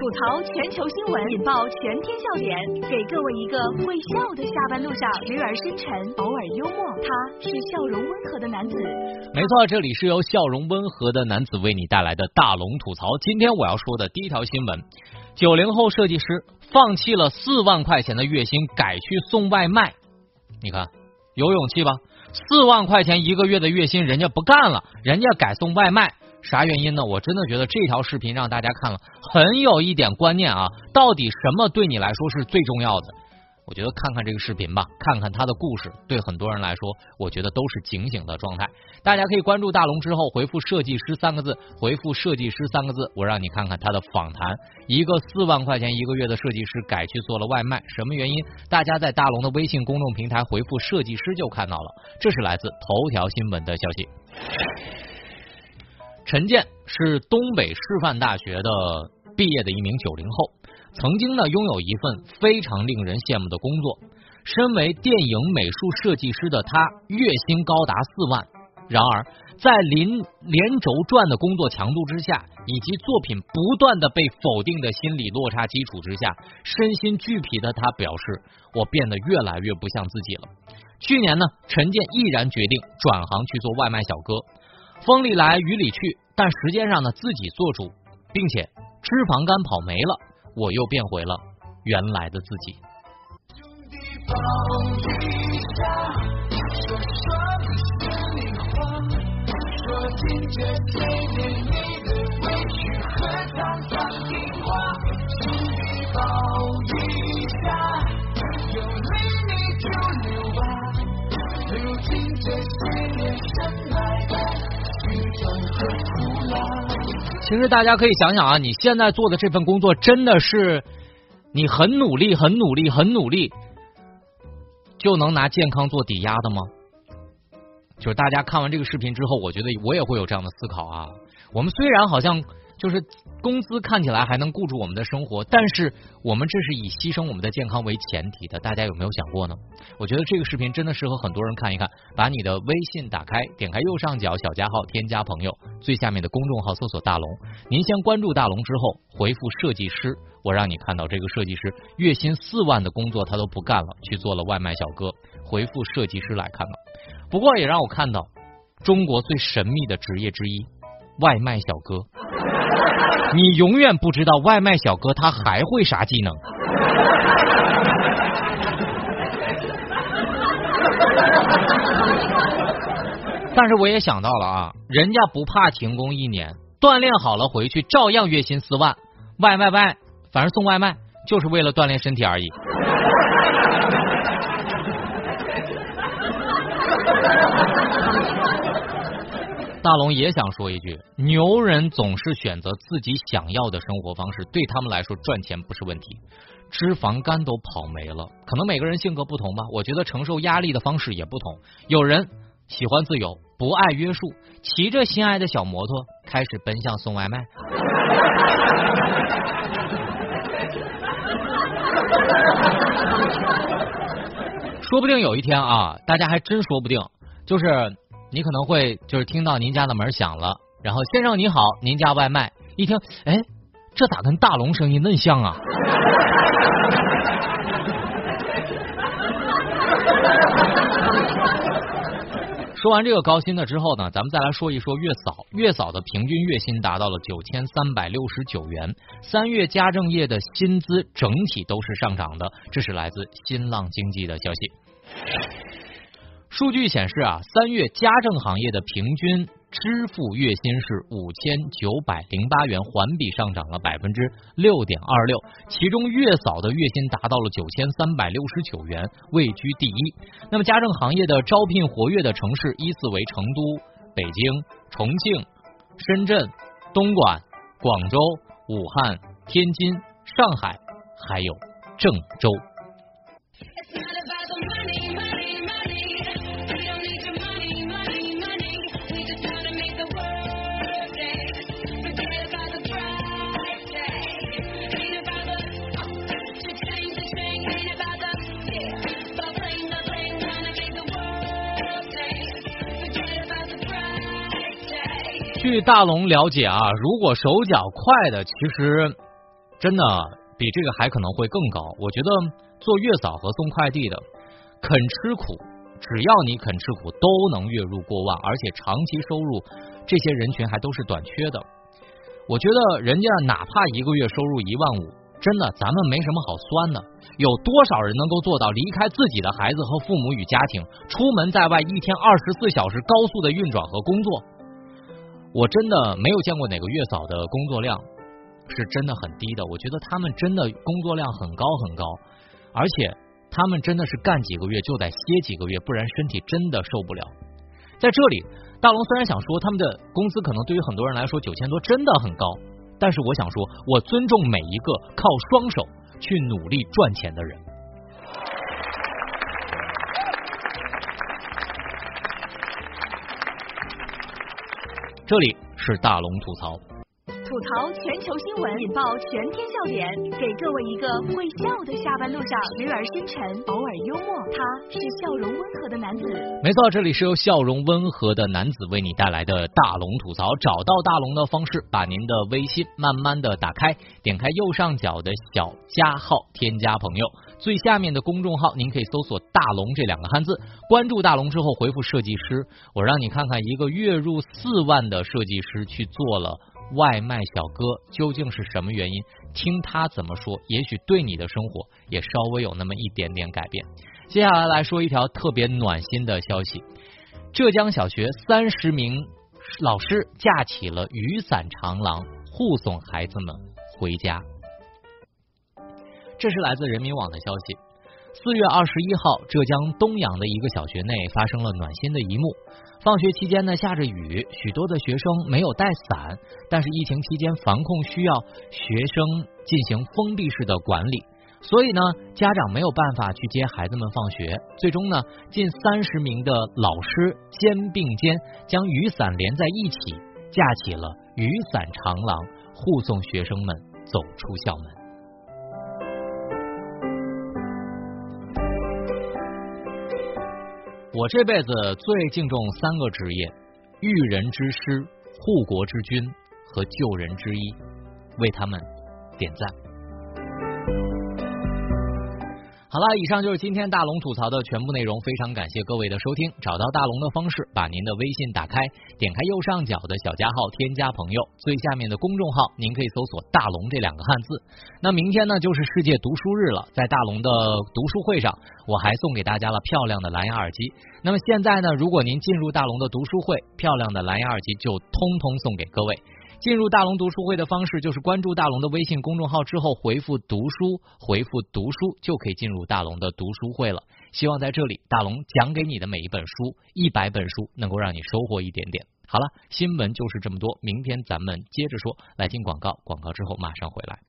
吐槽全球新闻，引爆全天笑点，给各位一个会笑的下班路上，时而深沉，偶尔幽默。他是笑容温和的男子。没错，这里是由笑容温和的男子为你带来的大龙吐槽。今天我要说的第一条新闻：九零后设计师放弃了四万块钱的月薪，改去送外卖。你看，有勇气吧？四万块钱一个月的月薪，人家不干了，人家改送外卖。啥原因呢？我真的觉得这条视频让大家看了很有一点观念啊！到底什么对你来说是最重要的？我觉得看看这个视频吧，看看他的故事，对很多人来说，我觉得都是警醒的状态。大家可以关注大龙之后回复“设计师”三个字，回复“设计师”三个字，我让你看看他的访谈。一个四万块钱一个月的设计师改去做了外卖，什么原因？大家在大龙的微信公众平台回复“设计师”就看到了。这是来自头条新闻的消息。陈建是东北师范大学的毕业的一名九零后，曾经呢拥有一份非常令人羡慕的工作。身为电影美术设计师的他，月薪高达四万。然而，在连连轴转的工作强度之下，以及作品不断的被否定的心理落差基础之下，身心俱疲的他表示：“我变得越来越不像自己了。”去年呢，陈建毅然决定转行去做外卖小哥。风里来雨里去，但时间上呢自己做主，并且脂肪肝跑没了，我又变回了原来的自己。其实大家可以想想啊，你现在做的这份工作真的是你很努力、很努力、很努力就能拿健康做抵押的吗？就是大家看完这个视频之后，我觉得我也会有这样的思考啊。我们虽然好像。就是工资看起来还能顾住我们的生活，但是我们这是以牺牲我们的健康为前提的，大家有没有想过呢？我觉得这个视频真的适合很多人看一看。把你的微信打开，点开右上角小加号，添加朋友，最下面的公众号搜索大龙。您先关注大龙之后，回复设计师，我让你看到这个设计师月薪四万的工作他都不干了，去做了外卖小哥。回复设计师来看到。不过也让我看到中国最神秘的职业之一——外卖小哥。你永远不知道外卖小哥他还会啥技能，但是我也想到了啊，人家不怕停工一年，锻炼好了回去照样月薪四万，外卖外，反正送外卖就是为了锻炼身体而已。大龙也想说一句：牛人总是选择自己想要的生活方式，对他们来说赚钱不是问题。脂肪肝都跑没了，可能每个人性格不同吧。我觉得承受压力的方式也不同。有人喜欢自由，不爱约束，骑着心爱的小摩托开始奔向送外卖。说不定有一天啊，大家还真说不定，就是。你可能会就是听到您家的门响了，然后先生你好，您家外卖。一听，哎，这咋跟大龙声音嫩像啊？说完这个高薪的之后呢，咱们再来说一说月嫂。月嫂的平均月薪达到了九千三百六十九元。三月家政业的薪资整体都是上涨的，这是来自新浪经济的消息。数据显示啊，三月家政行业的平均支付月薪是五千九百零八元，环比上涨了百分之六点二六。其中月嫂的月薪达到了九千三百六十九元，位居第一。那么家政行业的招聘活跃的城市依次为成都、北京、重庆、深圳、东莞、广州、武汉、天津、上海，还有郑州。据大龙了解啊，如果手脚快的，其实真的比这个还可能会更高。我觉得做月嫂和送快递的肯吃苦，只要你肯吃苦，都能月入过万，而且长期收入这些人群还都是短缺的。我觉得人家哪怕一个月收入一万五。真的，咱们没什么好酸的。有多少人能够做到离开自己的孩子和父母与家庭，出门在外，一天二十四小时高速的运转和工作？我真的没有见过哪个月嫂的工作量是真的很低的。我觉得他们真的工作量很高很高，而且他们真的是干几个月就得歇几个月，不然身体真的受不了。在这里，大龙虽然想说他们的工资可能对于很多人来说九千多真的很高。但是我想说，我尊重每一个靠双手去努力赚钱的人。这里是大龙吐槽。吐槽全球新闻，引爆全天笑点，给各位一个会笑的下班路上，时而深沉，偶尔幽默。他是笑容温和的男子。没错，这里是由笑容温和的男子为你带来的大龙吐槽。找到大龙的方式，把您的微信慢慢的打开，点开右上角的小加号，添加朋友，最下面的公众号，您可以搜索“大龙”这两个汉字，关注大龙之后回复设计师，我让你看看一个月入四万的设计师去做了。外卖小哥究竟是什么原因？听他怎么说，也许对你的生活也稍微有那么一点点改变。接下来来说一条特别暖心的消息：浙江小学三十名老师架起了雨伞长廊，护送孩子们回家。这是来自人民网的消息。四月二十一号，浙江东阳的一个小学内发生了暖心的一幕。放学期间呢，下着雨，许多的学生没有带伞，但是疫情期间防控需要学生进行封闭式的管理，所以呢，家长没有办法去接孩子们放学。最终呢，近三十名的老师肩并肩将雨伞连在一起，架起了雨伞长廊，护送学生们走出校门。我这辈子最敬重三个职业：育人之师、护国之君和救人之一，为他们点赞。好了，以上就是今天大龙吐槽的全部内容。非常感谢各位的收听。找到大龙的方式，把您的微信打开，点开右上角的小加号，添加朋友，最下面的公众号，您可以搜索“大龙”这两个汉字。那明天呢，就是世界读书日了，在大龙的读书会上，我还送给大家了漂亮的蓝牙耳机。那么现在呢，如果您进入大龙的读书会，漂亮的蓝牙耳机就通通送给各位。进入大龙读书会的方式就是关注大龙的微信公众号之后回复“读书”，回复“读书”就可以进入大龙的读书会了。希望在这里，大龙讲给你的每一本书，一百本书，能够让你收获一点点。好了，新闻就是这么多，明天咱们接着说。来听广告，广告之后马上回来。